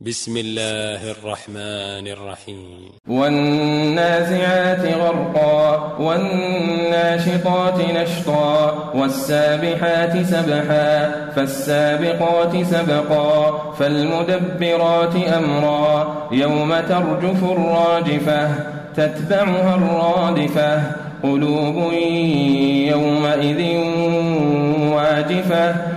بسم الله الرحمن الرحيم. والنازعات غرقا والناشطات نشطا والسابحات سبحا فالسابقات سبقا فالمدبرات أمرا. يوم ترجف الراجفة تتبعها الرادفة. قلوب يومئذ واجفة.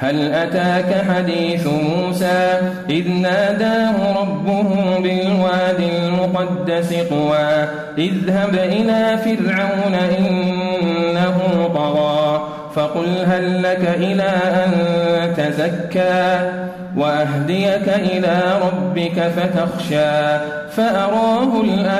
هل أتاك حديث موسى إذ ناداه ربه بالواد المقدس طوى اذهب إلى فرعون إنه طغى فقل هل لك إلى أن تزكى وأهديك إلى ربك فتخشى فأراه الكبرى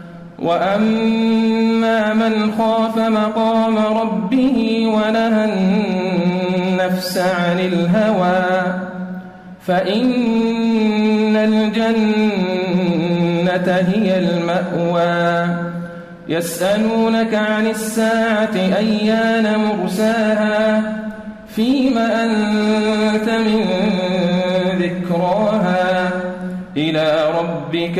وأما من خاف مقام ربه ونهى النفس عن الهوى فإن الجنة هي المأوى. يسألونك عن الساعة أيان مرساها؟ فيم أنت من ذكراها؟ إلى ربك